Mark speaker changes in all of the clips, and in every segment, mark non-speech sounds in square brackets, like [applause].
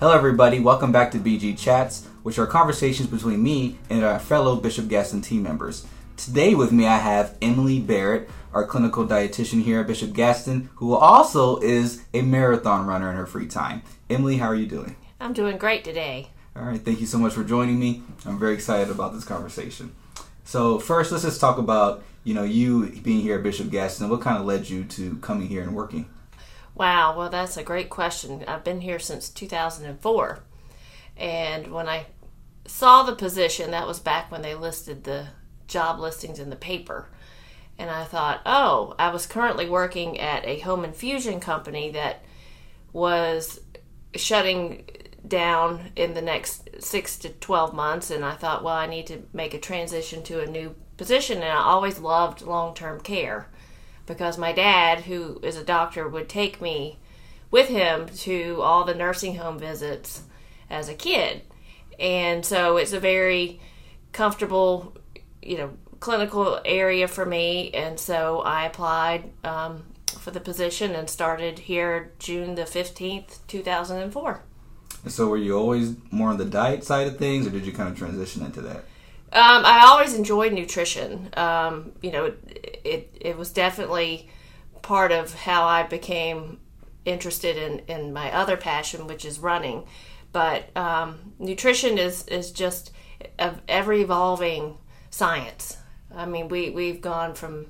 Speaker 1: Hello, everybody. Welcome back to BG Chats, which are conversations between me and our fellow Bishop Gadsden team members. Today, with me, I have Emily Barrett, our clinical dietitian here at Bishop Gadsden, who also is a marathon runner in her free time. Emily, how are you doing?
Speaker 2: I'm doing great today.
Speaker 1: All right, thank you so much for joining me. I'm very excited about this conversation. So, first, let's just talk about you know you being here at Bishop Gadsden. What kind of led you to coming here and working?
Speaker 2: Wow, well, that's a great question. I've been here since 2004. And when I saw the position, that was back when they listed the job listings in the paper. And I thought, oh, I was currently working at a home infusion company that was shutting down in the next six to 12 months. And I thought, well, I need to make a transition to a new position. And I always loved long term care because my dad, who is a doctor, would take me with him to all the nursing home visits as a kid. And so it's a very comfortable, you know, clinical area for me. And so I applied um, for the position and started here June the 15th, 2004.
Speaker 1: So were you always more on the diet side of things, or did you kind of transition into that?
Speaker 2: Um, I always enjoyed nutrition. Um, you know, it, it, was definitely part of how I became interested in, in my other passion, which is running. But um, nutrition is, is just a ever evolving science. I mean, we, we've gone from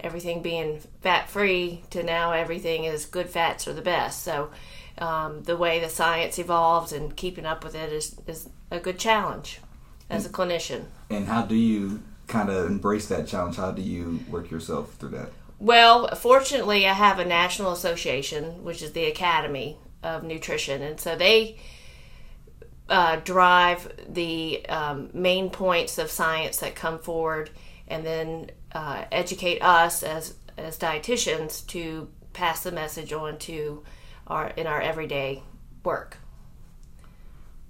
Speaker 2: everything being fat free to now everything is good fats are the best. So um, the way the science evolves and keeping up with it is, is a good challenge as a clinician.
Speaker 1: And how do you kind of embrace that challenge? How do you work yourself through that?
Speaker 2: Well, fortunately, I have a national association, which is the Academy of Nutrition, and so they uh, drive the um, main points of science that come forward, and then uh, educate us as as dietitians to pass the message on to our in our everyday work.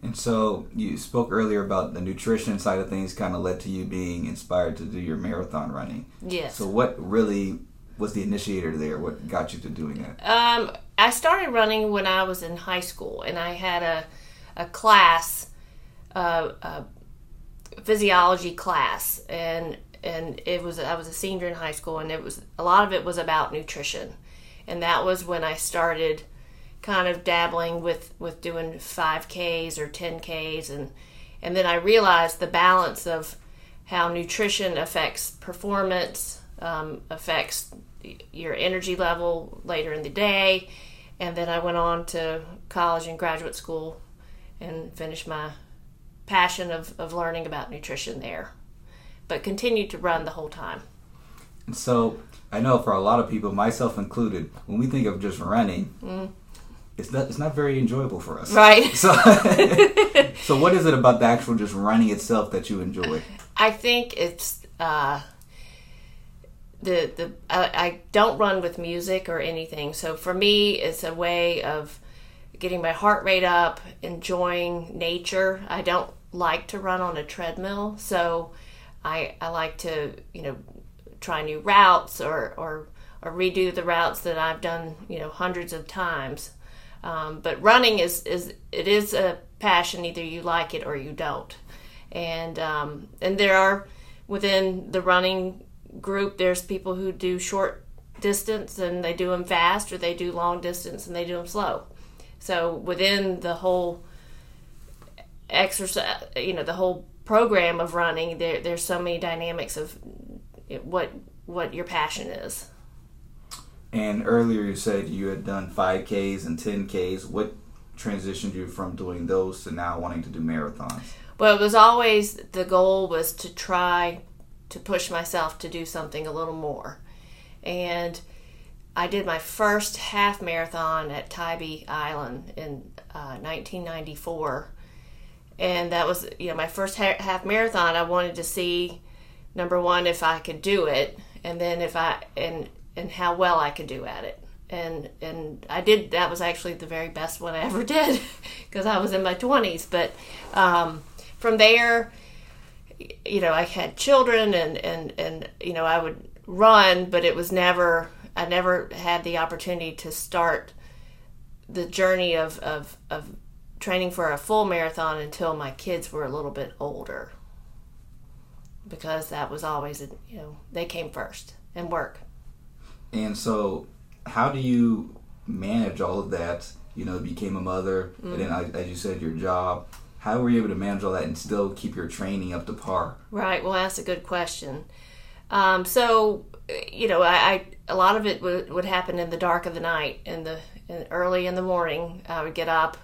Speaker 1: And so you spoke earlier about the nutrition side of things kind of led to you being inspired to do your marathon running.
Speaker 2: Yes.
Speaker 1: So what really was the initiator there? What got you to doing that?
Speaker 2: Um, I started running when I was in high school, and I had a a class, uh, a physiology class, and and it was I was a senior in high school, and it was a lot of it was about nutrition, and that was when I started kind of dabbling with with doing 5Ks or 10Ks and and then I realized the balance of how nutrition affects performance, um, affects your energy level later in the day, and then I went on to college and graduate school and finished my passion of, of learning about nutrition there, but continued to run the whole time.
Speaker 1: So I know for a lot of people, myself included, when we think of just running, mm it's not it's not very enjoyable for us.
Speaker 2: Right.
Speaker 1: So [laughs] [laughs] so what is it about the actual just running itself that you enjoy?
Speaker 2: I think it's uh, the the I, I don't run with music or anything. So for me, it's a way of getting my heart rate up, enjoying nature. I don't like to run on a treadmill, so I I like to you know try new routes or or or redo the routes that I've done you know hundreds of times. Um, but running is, is it is a passion. Either you like it or you don't. And um, and there are within the running group, there's people who do short distance and they do them fast, or they do long distance and they do them slow. So within the whole exercise, you know, the whole program of running, there there's so many dynamics of what what your passion is.
Speaker 1: And earlier you said you had done 5Ks and 10Ks. What transitioned you from doing those to now wanting to do marathons?
Speaker 2: Well, it was always the goal was to try to push myself to do something a little more. And I did my first half marathon at Tybee Island in uh, 1994. And that was, you know, my first ha- half marathon. I wanted to see, number one, if I could do it. And then if I, and and how well I could do at it. And and I did. That was actually the very best one I ever [laughs] did because I was in my twenties. But um, from there, you know, I had children, and and and you know, I would run, but it was never. I never had the opportunity to start the journey of of of training for a full marathon until my kids were a little bit older because that was always you know they came first and work
Speaker 1: And so, how do you manage all of that? You know, became a mother, and then,
Speaker 2: Mm-hmm.
Speaker 1: as you said, your job. How were you able to manage all that and still keep your training up to par?
Speaker 2: Right. Well, that's a good question. Um, so, you know, I, I a lot of it would, would happen in the dark of the night, in the in, early in the morning. I would get up.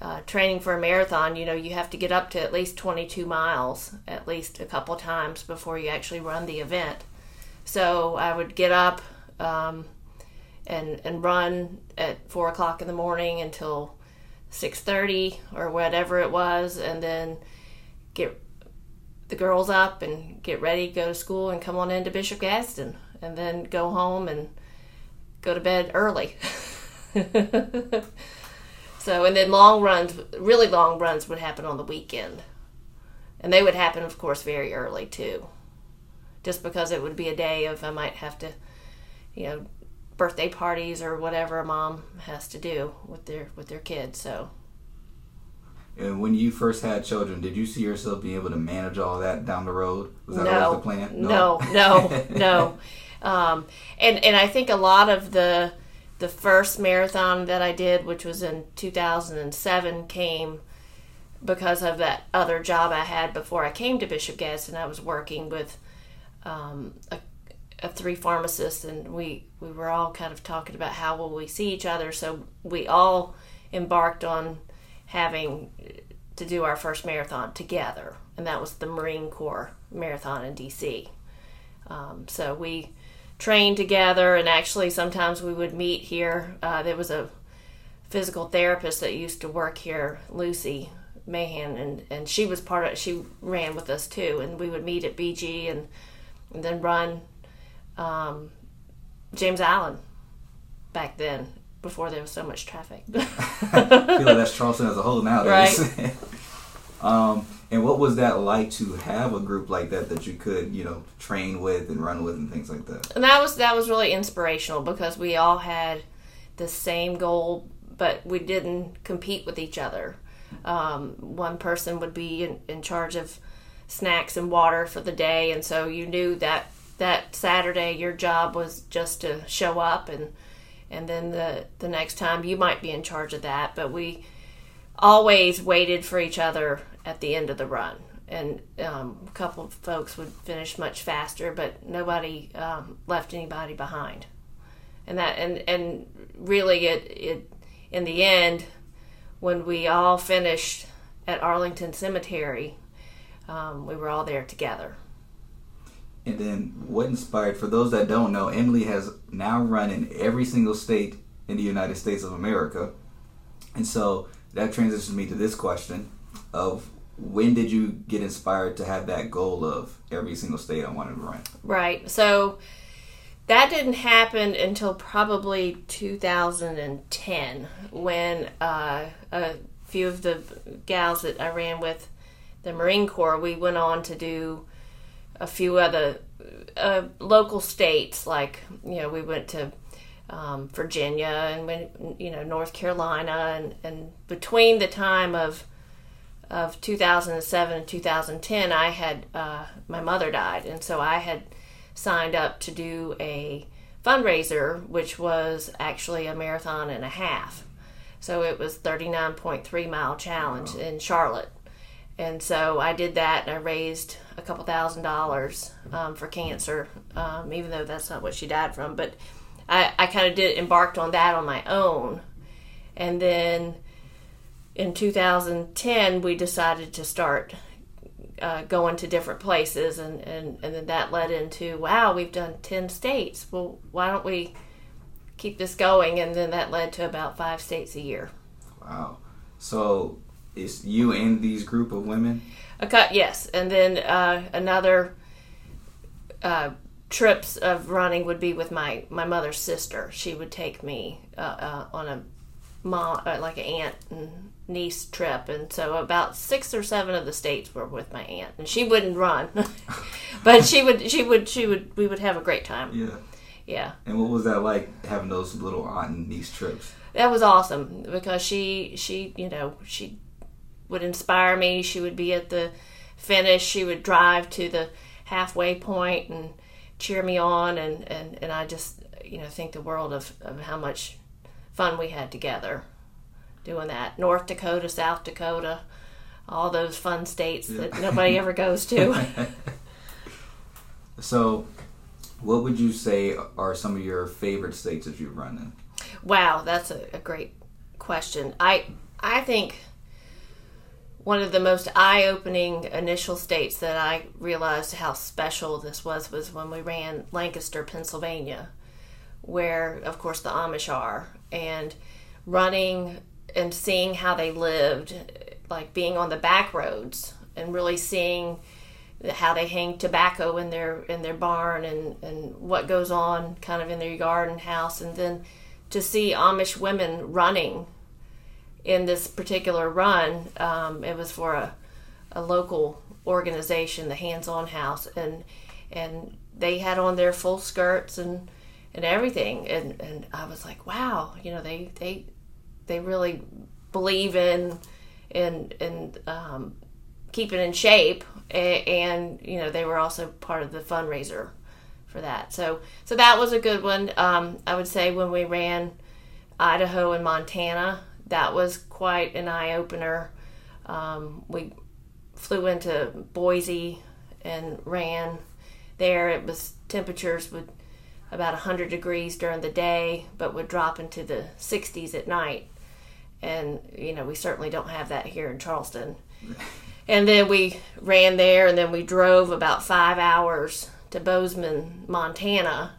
Speaker 2: Uh, training for a marathon, you know, you have to get up to at least 22 miles at least a couple times before you actually run the event. So I would get up um, and and run at four o'clock in the morning until 6:30 or whatever it was, and then get the girls up and get ready, go to school, and come on into Bishop Gadsden, and then go home and go to bed early. [laughs] so, and then long runs, really long runs, would happen on the weekend, and they would happen, of course, very early too, just because it would be a day of I might have to, you know, birthday parties or whatever a mom has to do with their with their kids. So.
Speaker 1: And when you first had children, did you see yourself being able to manage all that down the road? Was that
Speaker 2: no,
Speaker 1: always the plan?
Speaker 2: No, no, no. [laughs] Um, and and I think a lot of the the first marathon that I did, which was in 2007, came because of that other job I had before I came to Bishop Gadsden. I was working with um, a, a three pharmacists, and we we were all kind of talking about how will we see each other. So we all embarked on having to do our first marathon together, and that was the Marine Corps marathon in DC. Um, so we trained together, and actually sometimes we would meet here. Uh, there was a physical therapist that used to work here, Lucy Mahan, and, and she was part of. She ran with us too, and we would meet at BG and and then run um, James Island back then before there was so much traffic.
Speaker 1: I [laughs] [laughs] feel like that's Charleston as a whole nowadays. [laughs] um, and what was that like to have a group like that that you could, you know, train with and run with and things like that?
Speaker 2: and that was that was really inspirational because we all had the same goal, but we didn't compete with each other. Um, one person would be in, in charge of snacks and water for the day, and so you knew that that Saturday your job was just to show up, and and then the the next time you might be in charge of that. But we always waited for each other at the end of the run. And um, a couple of folks would finish much faster, but nobody um, left anybody behind. And that, and and really, it it in the end, when we all finished at Arlington Cemetery, um, we were all there together.
Speaker 1: And then what inspired, for those that don't know, Emily has now run in every single state in the United States of America. And so that transitions me to this question of when did you get inspired to have that goal of every single state I wanted to run?
Speaker 2: Right. So that didn't happen until probably 2010 when uh, a few of the gals that I ran with the Marine Corps, we went on to do a few other uh, local states. Like, you know, we went to um, Virginia and went, you know, North Carolina. And, and between the time of of 2007 and 2010, I had uh, my mother died, and so I had signed up to do a fundraiser, which was actually a marathon and a half. So it was 39.3 mile challenge in Charlotte, and so I did that, and I raised a couple thousand dollars um, for cancer, um, even though that's not what she died from. But I, I kind of did embarked on that on my own, and then in 2010 we decided to start uh, going to different places and, and, and then that led into wow we've done 10 states well why don't we keep this going and then that led to about five states a year
Speaker 1: Wow. So it's you and these group of women?
Speaker 2: a cut yes and then uh, another uh, trips of running would be with my, my mother's sister she would take me uh, uh, on a mom uh, like an aunt and niece trip and so about six or seven of the states were with my aunt and she wouldn't run [laughs] but she would she would she would we would have a great time
Speaker 1: Yeah.
Speaker 2: Yeah.
Speaker 1: And what was that like having those little aunt and niece trips?
Speaker 2: That was awesome because she she you know she would inspire me. She would be at the finish. She would drive to the halfway point and cheer me on and, and, and I just you know think the world of, of how much fun we had together doing that. North Dakota, South Dakota, all those fun states that nobody ever goes to. [laughs]
Speaker 1: So, what would you say are some of your favorite states that you've run in?
Speaker 2: Wow, that's a, a great question. I I think one of the most eye-opening initial states that I realized how special this was was when we ran Lancaster, Pennsylvania, where of course the Amish are, and running and seeing how they lived, like being on the back roads and really seeing how they hang tobacco in their in their barn and and what goes on kind of in their yard and house. And then to see Amish women running in this particular run um, it was for a, a local organization the hands on house and and they had on their full skirts and and everything and and I was like wow you know they they they really believe in in in um, keeping in shape and you know they were also part of the fundraiser for that. So so that was a good one. Um, I would say when we ran Idaho and Montana, that was quite an eye opener. Um, we flew into Boise and ran there. It was temperatures would about 100 degrees during the day, but would drop into the 60s at night. And you know we certainly don't have that here in Charleston. [laughs] And then we ran there, and then we drove about five hours to Bozeman, Montana,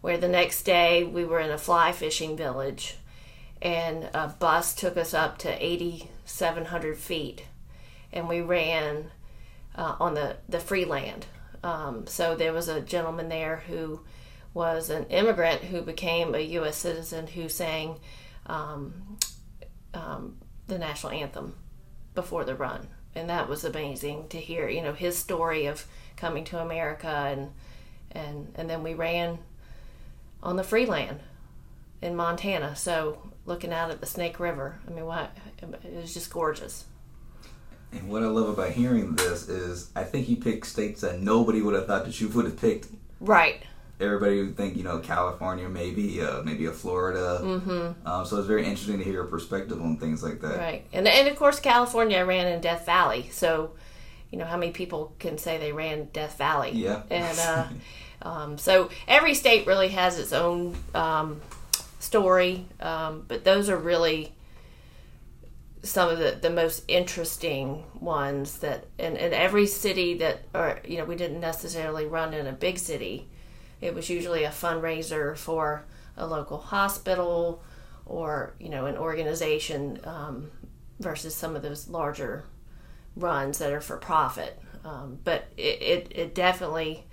Speaker 2: where the next day we were in a fly fishing village, and a bus took us up to 8,700 feet, and we ran uh, on the the free land. Um, so there was a gentleman there who was an immigrant who became a U.S. citizen who sang um, um, the national anthem before the run and that was amazing to hear you know his story of coming to america and and and then we ran on the free land in montana so looking out at the snake river i mean what it was just gorgeous
Speaker 1: and what i love about hearing this is i think you picked states that nobody would have thought that you would have picked
Speaker 2: right
Speaker 1: everybody would think you know California, maybe uh, maybe a Florida. Mm-hmm. Um, so it's very interesting to hear your perspective on things like that.
Speaker 2: Right, and and of course California, I ran in Death Valley, so you know how many people can say they ran Death Valley?
Speaker 1: Yeah,
Speaker 2: and uh, [laughs] um, so every state really has its own um, story, um, but those are really some of the, the most interesting ones that in, in every city that or you know we didn't necessarily run in a big city it was usually a fundraiser for a local hospital or you know an organization um, versus some of those larger runs that are for profit. Um, but it, it, it, definitely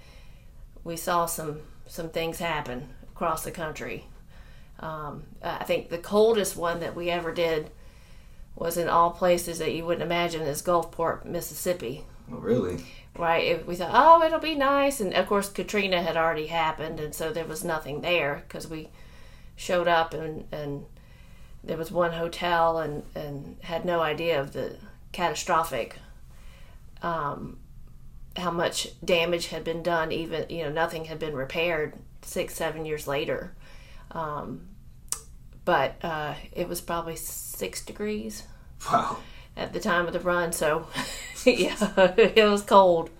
Speaker 2: we saw some some things happen across the country. Um, I think the coldest one that we ever did was in all places that you wouldn't imagine is Gulfport, Mississippi.
Speaker 1: Oh, really?
Speaker 2: right? we thought, oh, it'll be nice, and of course Katrina had already happened, and so there was nothing there because we showed up and and there was one hotel and and had no idea of the catastrophic um, how much damage had been done even you know nothing had been repaired six seven years later um, but uh, it was probably six degrees
Speaker 1: wow
Speaker 2: at the time of the run. So, [laughs] yeah, it was cold.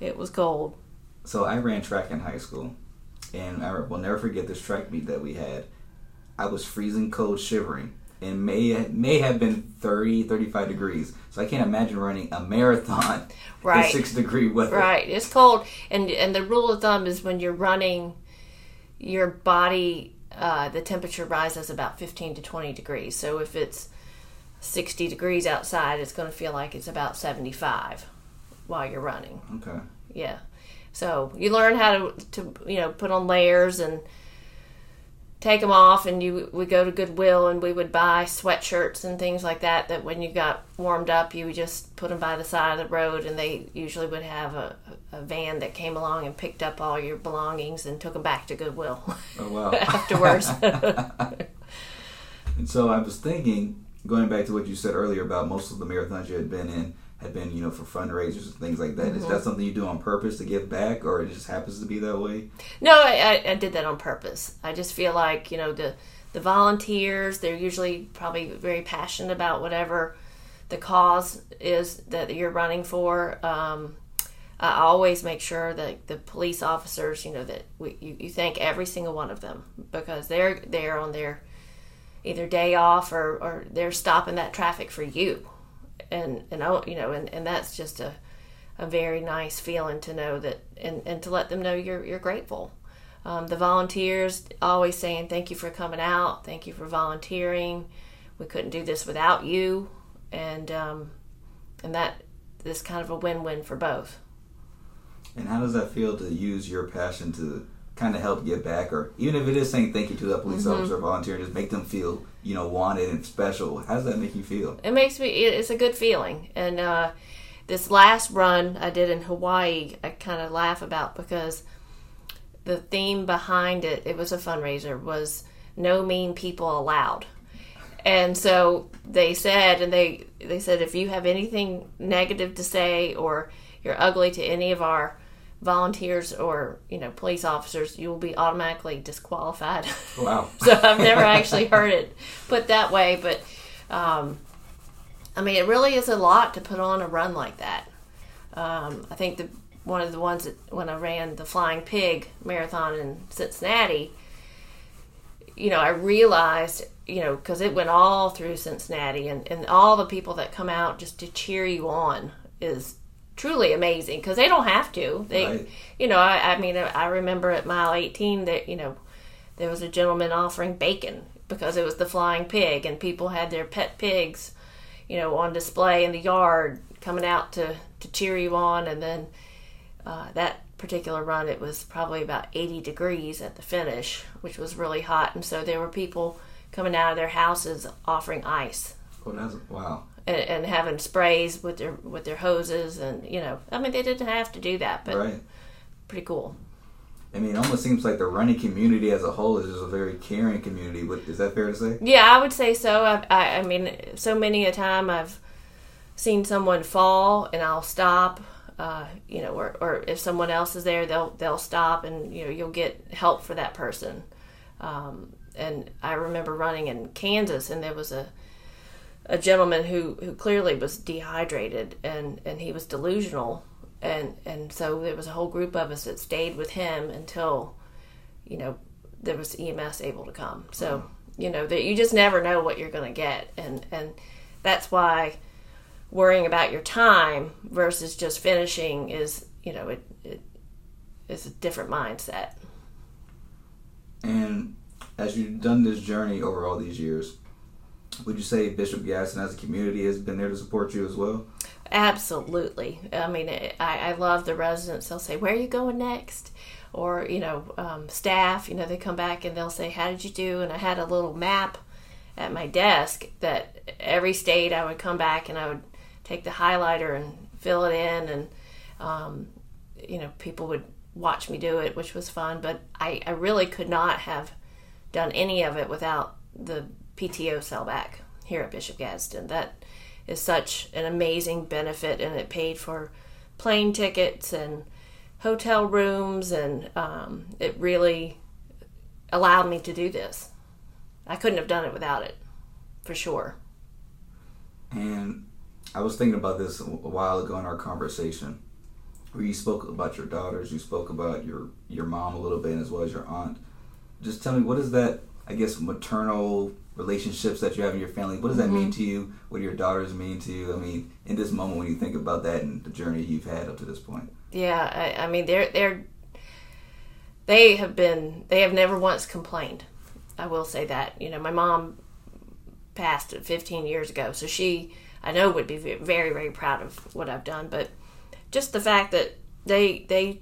Speaker 2: It was cold.
Speaker 1: So I ran track in high school, and I will never forget this track meet that we had. I was freezing cold, shivering, and may may have been 30, 35 degrees. So I can't imagine running a marathon [laughs]
Speaker 2: right.
Speaker 1: in six degree weather.
Speaker 2: Right, it's cold, and and the rule of thumb is when you're running, your body uh, the temperature rises about 15 to 20 degrees. So if it's 60 degrees outside, it's going to feel like it's about 75 while you're running.
Speaker 1: Okay.
Speaker 2: Yeah. So you learn how to, to you know, put on layers and take them off and you would go to Goodwill and we would buy sweatshirts and things like that that when you got warmed up you would just put them by the side of the road and they usually would have a, a van that came along and picked up all your belongings and took them back to Goodwill
Speaker 1: Oh wow. [laughs]
Speaker 2: afterwards. [laughs] [laughs]
Speaker 1: And so I was thinking, going back to what you said earlier about most of the marathons you had been in had been, you know, for fundraisers and things like that. Is
Speaker 2: Mm-hmm.
Speaker 1: that something you do on purpose to give back, or it just happens to be that way?
Speaker 2: No, I, I, I did that on purpose. I just feel like you know the the volunteers they're usually probably very passionate about whatever the cause is that you're running for. Um, I always make sure that the police officers, you know, that we, you, you thank every single one of them because they're they're on their either day off or, or they're stopping that traffic for you, and and you know, and, and that's just a a very nice feeling to know that and, and to let them know you're you're grateful. Um, the volunteers always saying thank you for coming out, thank you for volunteering. We couldn't do this without you, and um, and that is kind of a win-win for both.
Speaker 1: And how does that feel to use your passion to kind of help give back, or even if it is saying thank you to that police
Speaker 2: Mm-hmm.
Speaker 1: officer volunteer, just make them feel, you know, wanted and special? How does that make you feel?
Speaker 2: It makes me it's a good feeling, and uh, this last run I did in Hawaii, I kind of laugh about because the theme behind it, it was a fundraiser, was no mean people allowed. And so they said, and they they said, if you have anything negative to say or you're ugly to any of our volunteers or you know police officers, you will be automatically disqualified.
Speaker 1: Wow. [laughs]
Speaker 2: so I've never actually heard it put that way, but um, I mean, it really is a lot to put on a run like that. Um, I think the one of the ones that when I ran the Flying Pig marathon in Cincinnati, you know, I realized, you know, because it went all through Cincinnati, and and all the people that come out just to cheer you on is truly amazing because they don't have to. They,
Speaker 1: Right.
Speaker 2: you know, I, I mean, I remember at mile 18 that you know there was a gentleman offering bacon because it was the flying pig and people had their pet pigs you know on display in the yard coming out to to cheer you on and then uh, that particular run it was probably about 80 degrees at the finish which was really hot and so there were people coming out of their houses offering ice
Speaker 1: Oh, wow.
Speaker 2: And, and having sprays with their with their hoses and you know i mean they didn't have to do that but
Speaker 1: Right.
Speaker 2: pretty cool
Speaker 1: I mean, it almost seems like the running community as a whole is just a very caring community. What is that fair to say?
Speaker 2: Yeah, I would say so. I, I, I mean, so many a time I've seen someone fall and I'll stop. Uh, you know, or, or if someone else is there, they'll they'll stop and you know you'll get help for that person. Um, and I remember running in Kansas and there was a a gentleman who, who clearly was dehydrated and, and he was delusional and and so there was a whole group of us that stayed with him until you know there was EMS able to come. So mm-hmm. you know that you just never know what you're going to get, and and that's why worrying about your time versus just finishing is you know it, it is a different mindset.
Speaker 1: And as you've done this journey over all these years, would you say Bishop Gadsden as a community has been there to support you as well?
Speaker 2: Absolutely. I mean, I, I love the residents. They'll say, "Where are you going next?" Or you know, um, staff. You know, they come back and they'll say, "How did you do?" And I had a little map at my desk that every state I would come back and I would take the highlighter and fill it in, and um, you know, people would watch me do it, which was fun. But I, I really could not have done any of it without the PTO sell back here at Bishop Gadsden. That is such an amazing benefit, and it paid for plane tickets and hotel rooms, and um, it really allowed me to do this. I couldn't have done it without it, for sure.
Speaker 1: And I was thinking about this a while ago in our conversation, where you spoke about your daughters, you spoke about your your mom a little bit, as well as your aunt. Just tell me, what is that? I guess maternal relationships that you have in your family. What does that mean mm-hmm. to you? What do your daughters mean to you? I mean, in this moment when you think about that and the journey you've had up to this point.
Speaker 2: Yeah, I, I mean they're they're they have been they have never once complained. I will say that. You know, my mom passed 15 years ago, so she I know would be very very proud of what I've done, but just the fact that they they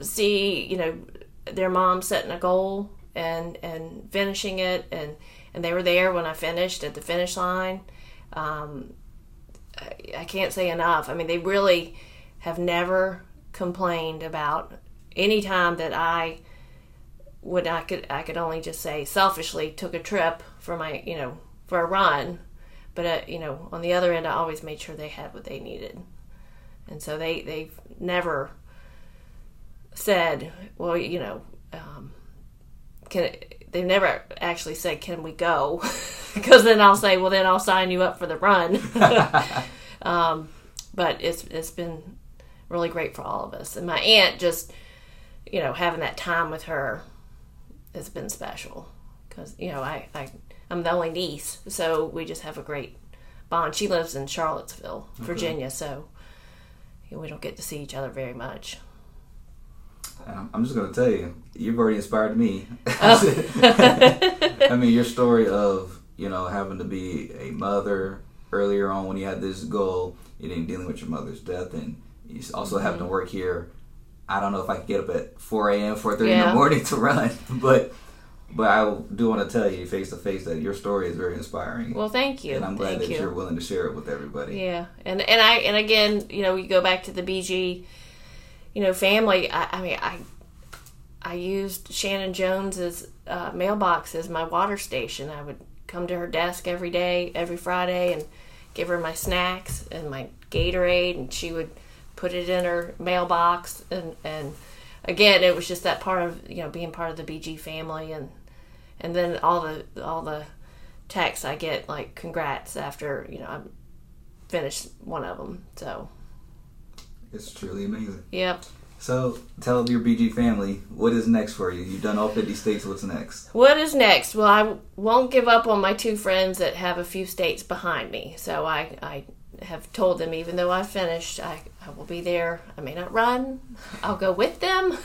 Speaker 2: see, you know, their mom setting a goal and and finishing it and and they were there when I finished at the finish line. Um, I, I can't say enough. I mean, they really have never complained about any time that I would I could I could only just say selfishly took a trip for my you know for a run, but uh, you know on the other end I always made sure they had what they needed, and so they they've never said well you know um, can they've never actually said can we go? [laughs] Because then I'll say well then I'll sign you up for the run, [laughs] um, but it's it's been really great for all of us. And my aunt just you know having that time with her has been special. Because you know I, I I'm the only niece, so we just have a great bond. She lives in Charlottesville, Virginia, so you know, we don't get to see each other very much.
Speaker 1: Um, I'm just gonna tell you, you've already inspired me. [laughs] I mean, your story of you know having to be a mother earlier on when you had this goal, you didn't dealing with your mother's death, and you also mm-hmm. having to work here I don't know if I could get up at 4 a.m., 4:30 yeah. in the morning to run, [laughs] but but I do want to tell you face to face that your story is very inspiring.
Speaker 2: Well, thank you,
Speaker 1: and I'm glad
Speaker 2: thank
Speaker 1: that
Speaker 2: you.
Speaker 1: are willing to share it with everybody.
Speaker 2: Yeah, and and I and again, you know, you go back to the BG, you know, family. I, I mean, I I used Shannon Jones's uh, mailbox as my water station. I would come to her desk every day, every Friday, and give her my snacks and my Gatorade, and she would put it in her mailbox and and again it was just that part of you know being part of the BG family and and then all the all the texts I get like congrats after you know I'm finished one of them so
Speaker 1: it's truly amazing
Speaker 2: yep
Speaker 1: so tell your BG family what is next for you you've done all 50 states what's next
Speaker 2: what is next well I won't give up on my two friends that have a few states behind me so I I have told them even though I finished, I, I will be there. I may not run. I'll go with them.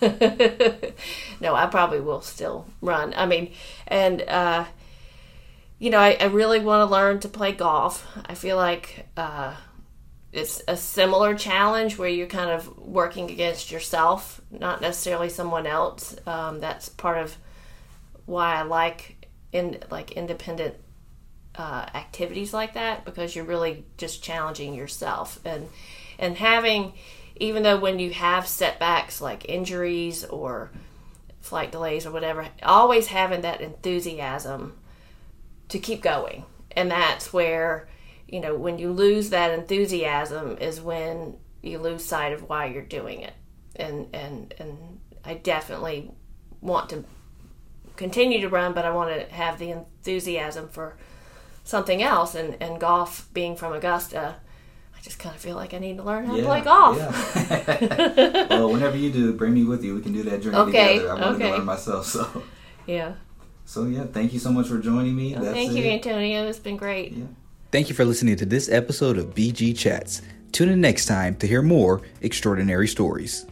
Speaker 2: [laughs] no, I probably will still run. I mean, and uh, you know, I, I really want to learn to play golf. I feel like uh, it's a similar challenge where you're kind of working against yourself, not necessarily someone else. Um, that's part of why I like in like independent uh, activities like that because you're really just challenging yourself and and having even though when you have setbacks like injuries or flight delays or whatever always having that enthusiasm to keep going and that's where you know when you lose that enthusiasm is when you lose sight of why you're doing it and and and I definitely want to continue to run but I want to have the enthusiasm for something else. And, and golf, being from Augusta, I just kind of feel like I need to learn how yeah, to play golf.
Speaker 1: Yeah. [laughs] well, whenever you do, bring me with you. We can do that journey okay, together. I want okay. to learn myself. So
Speaker 2: yeah.
Speaker 1: So yeah, thank you so much for joining me.
Speaker 2: Well, thank you, Antonio. It's been great. Yeah.
Speaker 1: Thank you for listening to this episode of BG Chats. Tune in next time to hear more extraordinary stories.